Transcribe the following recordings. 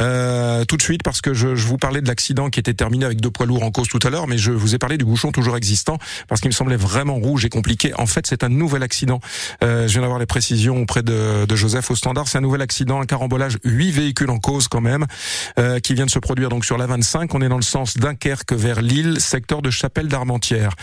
Euh, tout de suite, parce que je, je vous parlais de l'accident qui était terminé avec deux poids lourds en cause tout à l'heure, mais je vous ai parlé du bouchon toujours existant, parce qu'il me semblait vraiment rouge et compliqué. En fait, c'est un nouvel accident. Euh, je viens d'avoir les précisions auprès de, de Joseph au standard. C'est un nouvel accident, un carambolage, huit véhicules en cause quand même, euh, qui vient de se produire donc sur la 25. On est dans le sens Dunkerque vers Lille, secteur de Chapelle d'Armentières.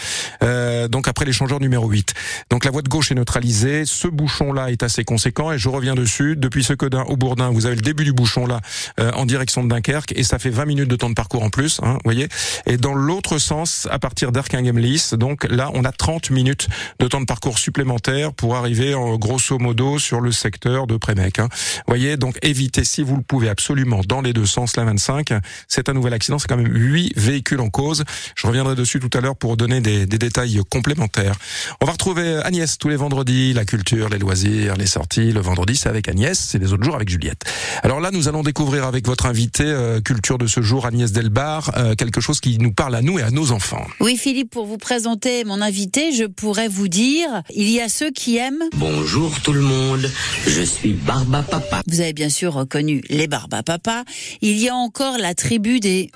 Euh, donc après l'échangeur numéro 8. Donc la voie de gauche est neutralisée. Ce bouchon-là est assez conséquent et je reviens dessus. Depuis Sequedin au Bourdin, vous avez le début du bouchon là euh, en direction de Dunkerque et ça fait 20 minutes de temps de parcours en plus, hein, voyez. Et dans l'autre sens, à partir d'Erkingham-Lys, donc là on a 30 minutes de temps de parcours supplémentaire pour arriver en grosso modo sur le secteur de Prémec. Hein. Voyez, donc évitez si vous le pouvez absolument dans les deux sens la 25. C'est un nouvel accident, c'est quand même 8 véhicules en cause. Je reviendrai dessus tout à l'heure pour donner des, des détails complémentaires. On va retrouver Agnès tous les vendredis, la culture, les loisirs, les sorties. Le vendredi, c'est avec Agnès, c'est les autres jours avec Juliette. Alors là, nous allons découvrir avec votre invité euh, culture de ce jour, Agnès Delbar, euh, quelque chose qui nous parle à nous et à nos enfants. Oui, Philippe, pour vous présenter mon invité, je pourrais vous dire, il y a ceux qui aiment. Bonjour tout le monde, je suis Barba Papa. Vous avez bien sûr reconnu les Barba Papa. Il y a encore la tribu des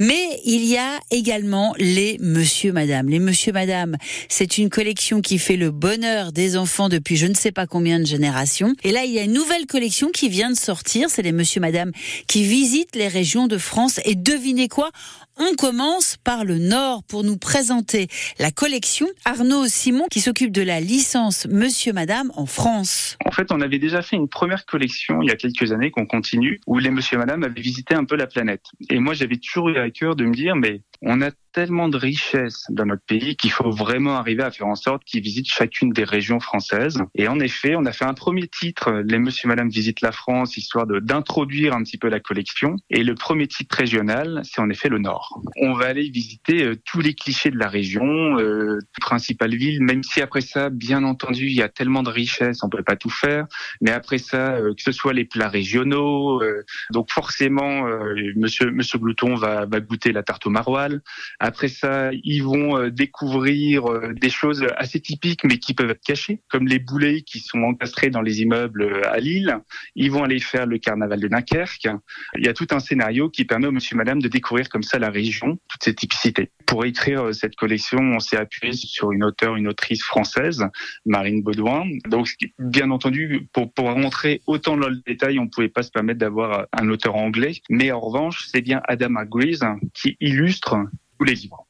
Mais il y a également les Monsieur Madame. Les Monsieur Madame, c'est une collection qui fait le bonheur des enfants depuis je ne sais pas combien de générations. Et là, il y a une nouvelle collection qui vient de sortir, c'est les Monsieur Madame qui visitent les régions de France. Et devinez quoi? On commence par le Nord pour nous présenter la collection Arnaud Simon qui s'occupe de la licence Monsieur Madame en France. En fait, on avait déjà fait une première collection il y a quelques années qu'on continue où les Monsieur Madame avaient visité un peu la planète. Et moi, j'avais toujours eu à cœur de me dire, mais on a tellement de richesses dans notre pays qu'il faut vraiment arriver à faire en sorte qu'ils visitent chacune des régions françaises. Et en effet, on a fait un premier titre, Les Monsieur et Madame visitent la France, histoire d'introduire un petit peu la collection. Et le premier titre régional, c'est en effet le Nord. On va aller visiter euh, tous les clichés de la région, euh, principales villes, même si après ça, bien entendu, il y a tellement de richesses, on peut pas tout faire. Mais après ça, euh, que ce soit les plats régionaux, euh, donc forcément, Monsieur Monsieur Glouton va, va goûter la tarte au maroilles. Après ça, ils vont euh, découvrir euh, des choses assez typiques, mais qui peuvent être cachées, comme les boulets qui sont encastrés dans les immeubles euh, à Lille. Ils vont aller faire le carnaval de Dunkerque. Il y a tout un scénario qui permet au monsieur madame de découvrir comme ça la région, toutes ces typicités. Pour écrire cette collection, on s'est appuyé sur une auteure, une autrice française, Marine Baudouin. Donc, bien entendu, pour, pour rentrer autant dans le détail, on pouvait pas se permettre d'avoir un auteur anglais. Mais en revanche, c'est bien Adam Hargreaves qui illustre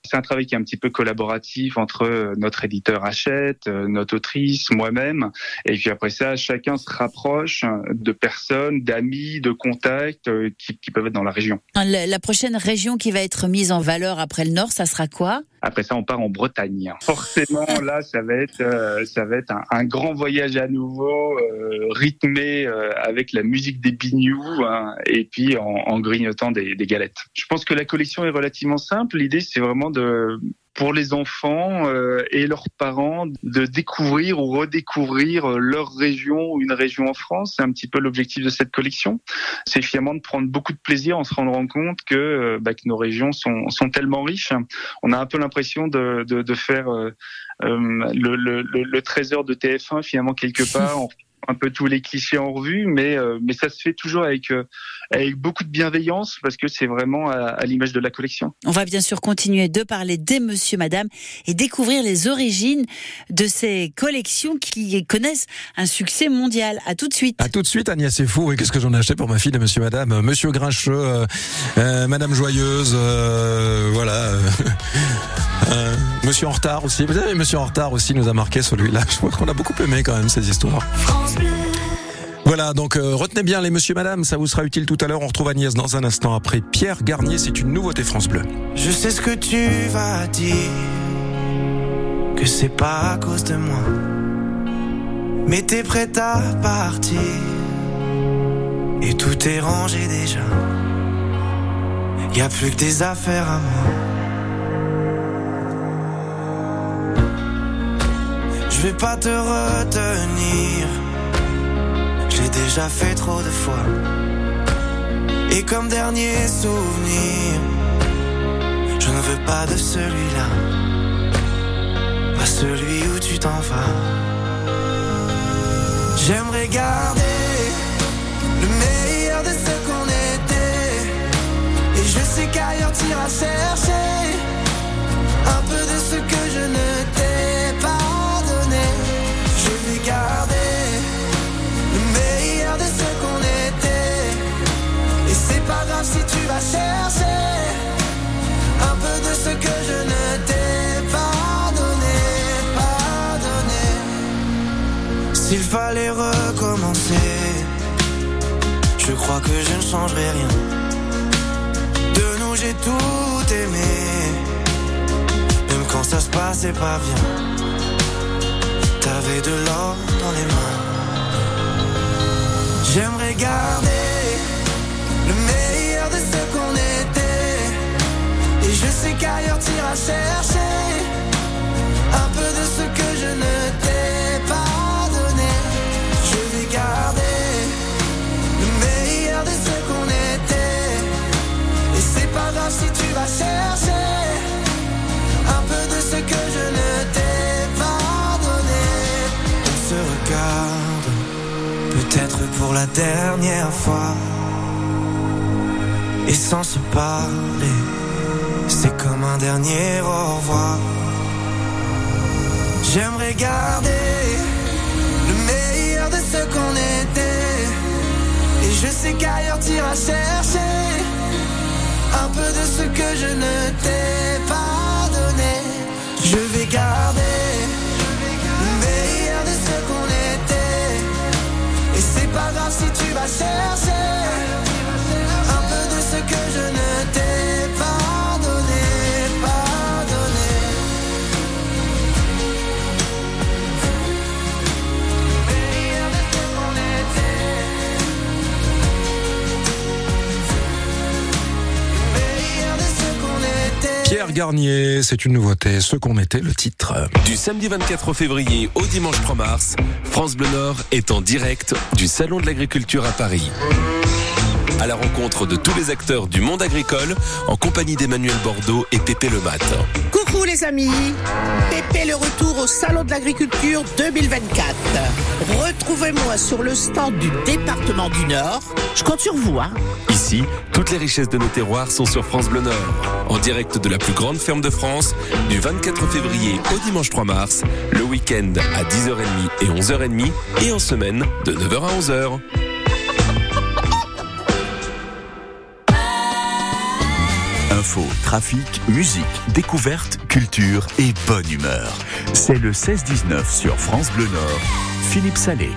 C'est un travail qui est un petit peu collaboratif entre euh, notre éditeur Hachette, euh, notre autrice, moi-même. Et puis après ça, chacun se rapproche de personnes, d'amis, de contacts euh, qui, peuvent être dans la région. La prochaine région qui va être mise en valeur après le Nord, ça sera quoi? Après ça, on part en Bretagne. Forcément, là, ça va être, euh, ça va être un, un grand voyage à nouveau, euh, rythmé euh, avec la musique des bignoux hein, et puis en, en grignotant des, des galettes. Je pense que la collection est relativement simple. L'idée, c'est vraiment de pour les enfants euh, et leurs parents de découvrir ou redécouvrir euh, leur région ou une région en France. C'est un petit peu l'objectif de cette collection. C'est finalement de prendre beaucoup de plaisir en se rendant compte que, euh, bah, que nos régions sont, sont tellement riches. On a un peu l'impression de, de, de faire euh, le, le, le, le trésor de TF1 finalement quelque part. Un peu tous les clichés en revue, mais euh, mais ça se fait toujours avec euh, avec beaucoup de bienveillance parce que c'est vraiment à, à l'image de la collection. On va bien sûr continuer de parler des Monsieur Madame et découvrir les origines de ces collections qui connaissent un succès mondial. À tout de suite. À tout de suite, Agnès, c'est fou. Et qu'est-ce que j'en ai acheté pour ma fille, de Monsieur, Madame, Euh, Monsieur Grincheux, euh, euh, Madame Joyeuse, euh, voilà. euh, Monsieur en retard aussi. Vous savez, Monsieur en retard aussi nous a marqué celui-là. Je crois qu'on a beaucoup aimé quand même ces histoires. Voilà, donc euh, retenez bien les Monsieur, Madame, ça vous sera utile tout à l'heure. On retrouve Agnès dans un instant après. Pierre Garnier, c'est une nouveauté France Bleu. Je sais ce que tu vas dire, que c'est pas à cause de moi. Mais t'es prête à partir, et tout est rangé déjà. Y a plus que des affaires à moi. je vais pas te retenir. J'ai déjà fait trop de fois. Et comme dernier souvenir, je ne veux pas de celui-là. Pas celui où tu t'en vas. J'aimerais garder le meilleur de ce qu'on était. Et je sais qu'ailleurs t'iras chercher. Fallait recommencer. Je crois que je ne changerai rien. De nous, j'ai tout aimé. Même quand ça se passait pas bien. T'avais de l'or dans les mains. J'aimerais garder le meilleur de ce qu'on était. Et je sais qu'ailleurs t'iras chercher un peu de ce que je ne pour la dernière fois. Et sans se parler, c'est comme un dernier au revoir. J'aimerais garder le meilleur de ce qu'on était. Et je sais qu'ailleurs t'iras chercher un peu de ce que je ne t'ai pas donné. Je vais garder si tu vas chercher C'est une nouveauté, ce qu'on était, le titre. Du samedi 24 février au dimanche 3 mars, France Bleu Nord est en direct du Salon de l'Agriculture à Paris. À la rencontre de tous les acteurs du monde agricole, en compagnie d'Emmanuel Bordeaux et Pépé Le Mat. Coucou les amis, Pépé le retour au Salon de l'Agriculture 2024. Retrouvez-moi sur le stand du département du Nord. Je compte sur vous, hein. Ici, toutes les richesses de nos terroirs sont sur France Bleu Nord. En direct de la plus grande ferme de France, du 24 février au dimanche 3 mars, le week-end à 10h30 et 11h30 et en semaine de 9h à 11h. Info, trafic, musique, découverte, culture et bonne humeur. C'est le 16-19 sur France Bleu Nord. Philippe Salé.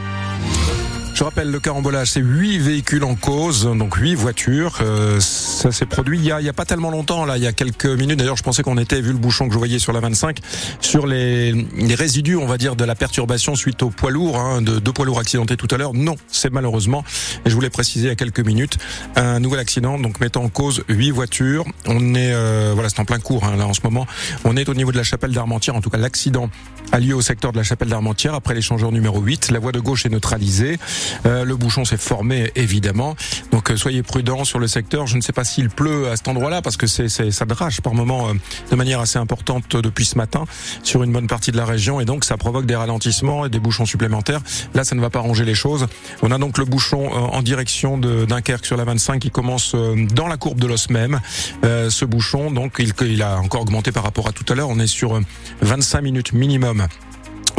Je rappelle le carambolage, c'est huit véhicules en cause, donc huit voitures. Euh, ça s'est produit il y, a, il y a pas tellement longtemps, là, il y a quelques minutes. D'ailleurs, je pensais qu'on était, vu le bouchon que je voyais sur la 25, sur les, les résidus, on va dire, de la perturbation suite au poids lourd, hein, de deux poids lourds accidentés tout à l'heure. Non, c'est malheureusement, et je voulais préciser il y a quelques minutes, un nouvel accident, donc mettant en cause huit voitures. On est, euh, voilà, c'est en plein cours hein, là en ce moment. On est au niveau de la chapelle d'Armentières. En tout cas, l'accident a lieu au secteur de la chapelle d'Armentières après l'échangeur numéro 8. La voie de gauche est neutralisée. Euh, le bouchon s'est formé évidemment. Donc euh, soyez prudents sur le secteur. Je ne sais pas s'il pleut à cet endroit-là parce que c'est, ça drache par moment euh, de manière assez importante depuis ce matin sur une bonne partie de la région et donc ça provoque des ralentissements et des bouchons supplémentaires. Là, ça ne va pas ranger les choses. On a donc le bouchon en direction de Dunkerque sur la 25 qui commence dans la courbe de l'os même. Euh, ce bouchon, donc il, il a encore augmenté par rapport à tout à l'heure. On est sur euh, 25 minutes minimum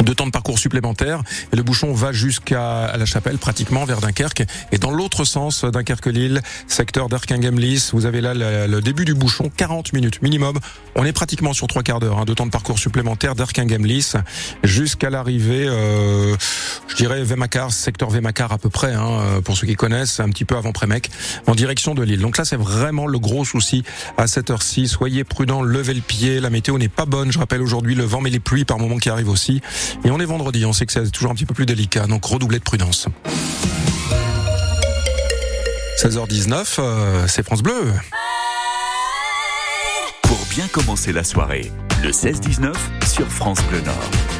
de temps de parcours supplémentaire et le bouchon va jusqu'à la chapelle pratiquement vers Dunkerque. Et dans l'autre sens Dunkerque-Lille secteur d'Erquinghem-Lys vous avez là le, le début du bouchon 40 minutes minimum. On est pratiquement sur trois quarts d'heure hein, de temps de parcours supplémentaire d'Erquinghem-Lys jusqu'à l'arrivée euh, je dirais Vémacar secteur Vémacar à peu près hein, euh, pour ceux qui connaissent un petit peu avant Prémec en direction de Lille. Donc là c'est vraiment le gros souci à cette heure-ci. Soyez prudents levez le pied. La météo n'est pas bonne je rappelle aujourd'hui le vent mais les pluies par moment qui arrivent aussi et on est vendredi, on sait que c'est toujours un petit peu plus délicat, donc redoublez de prudence. 16h19, euh, c'est France Bleu. Pour bien commencer la soirée, le 16-19 sur France Bleu Nord.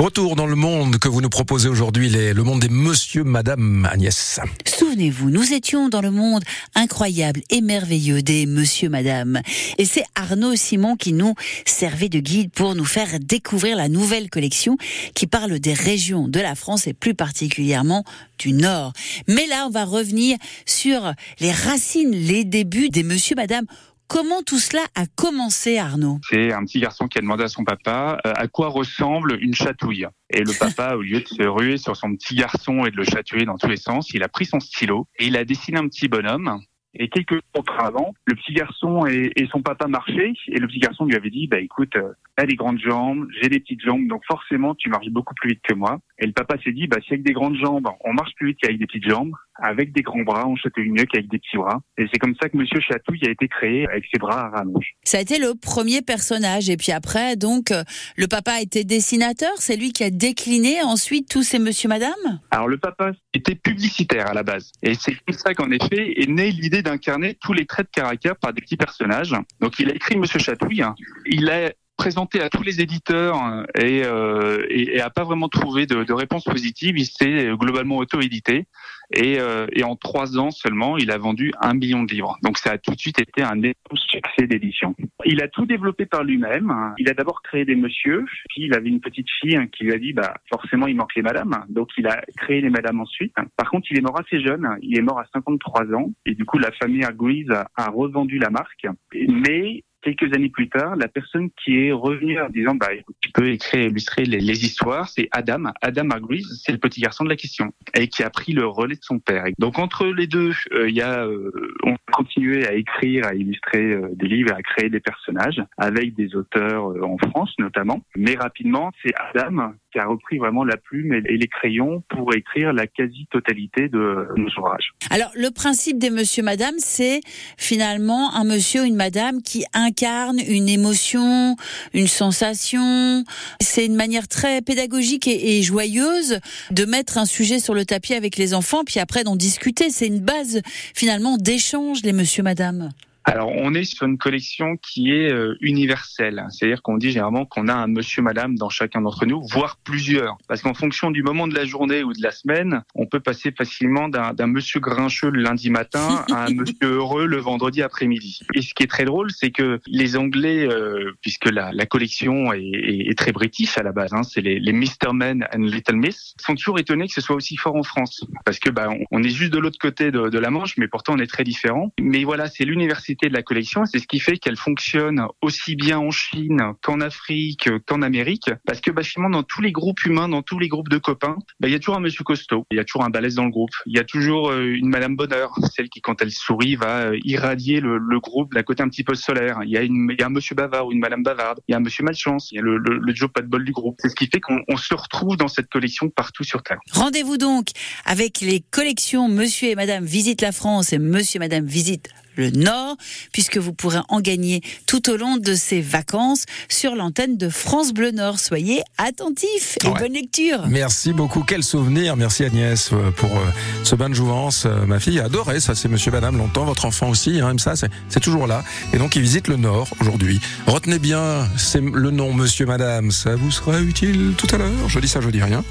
Retour dans le monde que vous nous proposez aujourd'hui, le monde des monsieur, madame Agnès. Souvenez-vous, nous étions dans le monde incroyable et merveilleux des monsieur, madame. Et c'est Arnaud Simon qui nous servait de guide pour nous faire découvrir la nouvelle collection qui parle des régions de la France et plus particulièrement du Nord. Mais là, on va revenir sur les racines, les débuts des monsieur, madame. Comment tout cela a commencé, Arnaud? C'est un petit garçon qui a demandé à son papa euh, à quoi ressemble une chatouille. Et le papa, au lieu de se ruer sur son petit garçon et de le chatouiller dans tous les sens, il a pris son stylo et il a dessiné un petit bonhomme. Et quelques jours auparavant, le petit garçon et, son papa marchaient et le petit garçon lui avait dit, bah écoute, euh, t'as des grandes jambes, j'ai des petites jambes, donc forcément tu marches beaucoup plus vite que moi. Et le papa s'est dit, bah si avec des grandes jambes, on marche plus vite qu'avec des petites jambes, avec des grands bras, on chatouille mieux qu'avec des petits bras. Et c'est comme ça que Monsieur Chatouille a été créé avec ses bras à rallonge. Ça a été le premier personnage. Et puis après, donc, euh, le papa a été dessinateur. C'est lui qui a décliné ensuite tous ces monsieur, madame? Alors le papa était publicitaire à la base. Et c'est comme ça qu'en effet est née l'idée d'incarner tous les traits de caractère par des petits personnages. Donc il a écrit Monsieur Chatouille. Il a présenté à tous les éditeurs et, euh, et, et a pas vraiment trouvé de, de réponse positive. Il s'est globalement auto-édité et, euh, et en trois ans seulement, il a vendu un million de livres. Donc ça a tout de suite été un énorme succès d'édition. Il a tout développé par lui-même. Il a d'abord créé des monsieur, puis il avait une petite fille qui lui a dit bah forcément il manque les madames, donc il a créé les madames ensuite. Par contre, il est mort assez jeune. Il est mort à 53 ans et du coup la famille Arguise a, a revendu la marque. Mais quelques années plus tard, la personne qui est revenue en disant bah tu peux écrire et illustrer les, histoires, c'est Adam. Adam Hargreaves, c'est le petit garçon de la question et qui a pris le relais de son père. Donc entre les deux, euh, il y a euh, on a continué à écrire, à illustrer euh, des livres, à créer des personnages avec des auteurs euh, en France notamment. Mais rapidement, c'est Adam qui a repris vraiment la plume et les crayons pour écrire la quasi-totalité de nos ouvrages. Alors, le principe des monsieur, madame, c'est finalement un monsieur ou une madame qui incarne une émotion, une sensation. C'est une manière très pédagogique et, et, joyeuse de mettre un sujet sur le tapis avec les enfants, puis après d'en discuter. C'est une base finalement d'échange, les monsieur, madame. Alors, on est sur une collection qui est euh, universelle. C'est-à-dire qu'on dit généralement qu'on a un monsieur, madame dans chacun d'entre nous, voire plusieurs. Parce qu'en fonction du moment de la journée ou de la semaine, on peut passer facilement d'un monsieur grincheux le lundi matin à un monsieur heureux le vendredi après-midi. Et ce qui est très drôle, c'est que les Anglais, euh, puisque la, la collection est, est, est, très british à la base, hein, c'est les, les Mr. Men and Little Miss, sont toujours étonnés que ce soit aussi fort en France. Parce que bah, on, on est juste de l'autre côté de, de la Manche, mais pourtant on est très différents. Mais voilà, c'est l'université de la collection. C'est ce qui fait qu'elle fonctionne aussi bien en Chine qu'en Afrique, qu'en Amérique. Parce que bah, dans tous les groupes humains, dans tous les groupes de copains, bah, il y a toujours un monsieur costaud, il y a toujours un balèze dans le groupe, il y a toujours euh, une madame bonheur, celle qui, quand elle sourit, va euh, irradier le, groupe d'un côté un petit peu solaire. Il y, a un monsieur bavard ou une madame bavarde, il y a un monsieur malchance, il y a le, le, le Joe pas de bol du groupe. C'est ce qui fait qu'on se retrouve dans cette collection partout sur Terre. Rendez-vous donc avec les collections Monsieur et Madame Visite la France et Monsieur et Madame Visite le Nord, puisque vous pourrez en gagner tout au long de ces vacances sur l'antenne de France Bleu Nord. Soyez attentifs et ouais. bonne lecture. Merci beaucoup. Quel souvenir. Merci Agnès euh, pour euh, ce bain de jouvence. Euh, ma fille a adoré ça. C'est Monsieur, Madame longtemps. Votre enfant aussi. Hein, ça, c'est toujours là. Et donc, il visite le Nord aujourd'hui. Retenez bien, c'est le nom Monsieur, Madame. Ça vous sera utile tout à l'heure. Je dis ça, je dis rien.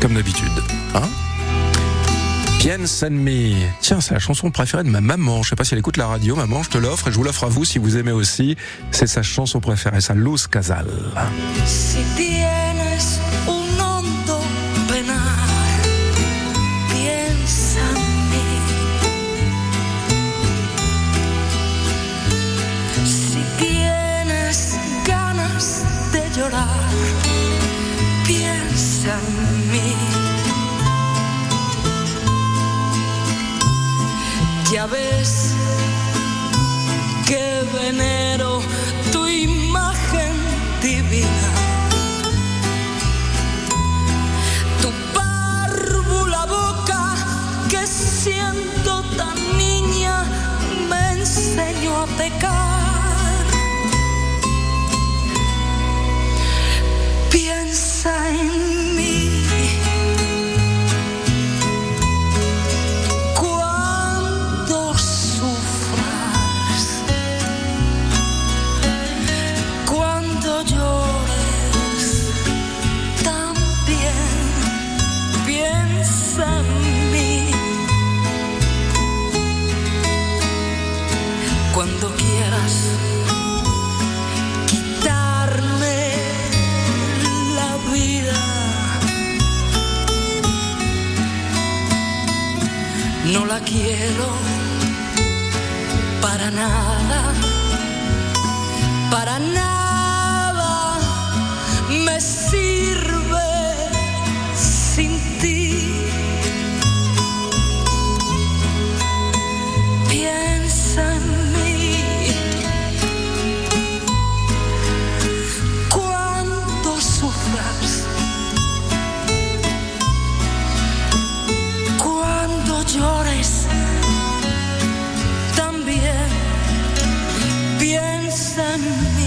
Comme d'habitude. Hein? Tiens, c'est la chanson préférée de ma maman. Je sais pas si elle écoute la radio. Maman, je te l'offre et je vous l'offre à vous si vous aimez aussi. C'est sa chanson préférée, sa Luz Casal. No la quiero para nada, para nada me.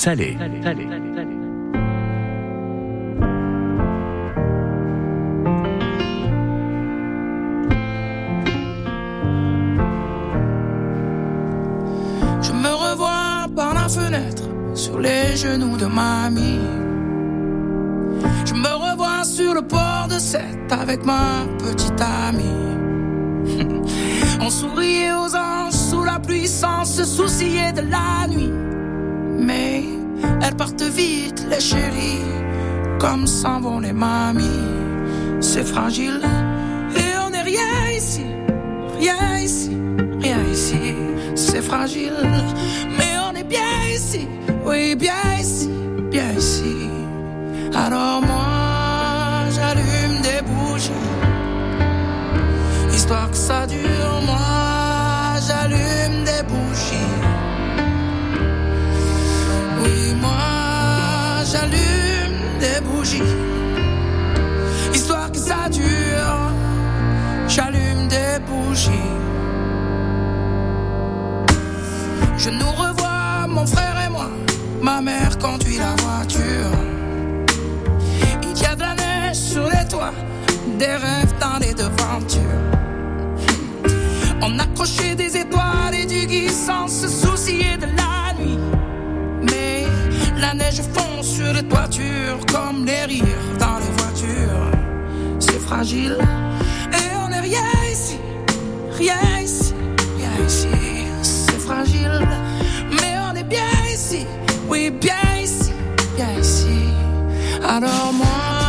Philippe Salé. Je me revois par la fenêtre sur les genoux de mamie. Je me revois sur le port de Sète avec ma petite amie. On souriait aux anges sous la pluie sans se soucier de la nuit. Mais elles partent vite, les chéris, comme s'en vont les mamies. C'est fragile et on n'est rien ici, rien ici, rien ici. C'est fragile, mais on est bien ici, oui, bien ici, bien ici. Alors moi, j'allume des bougies, histoire que ça dure. J'allume des bougies, histoire que ça dure. J'allume des bougies. Je nous revois, mon frère et moi. Ma mère conduit la voiture. Il y a de la neige sur les toits, des rêves dans les devantures. On accrochait des étoiles et du gui sans se soucier de la nuit. Mais la neige fond sur les toitures comme les rires dans les voitures. C'est fragile et on n'est rien ici, rien ici, rien ici. C'est fragile, mais on est bien ici, oui bien ici, bien ici. Alors moi,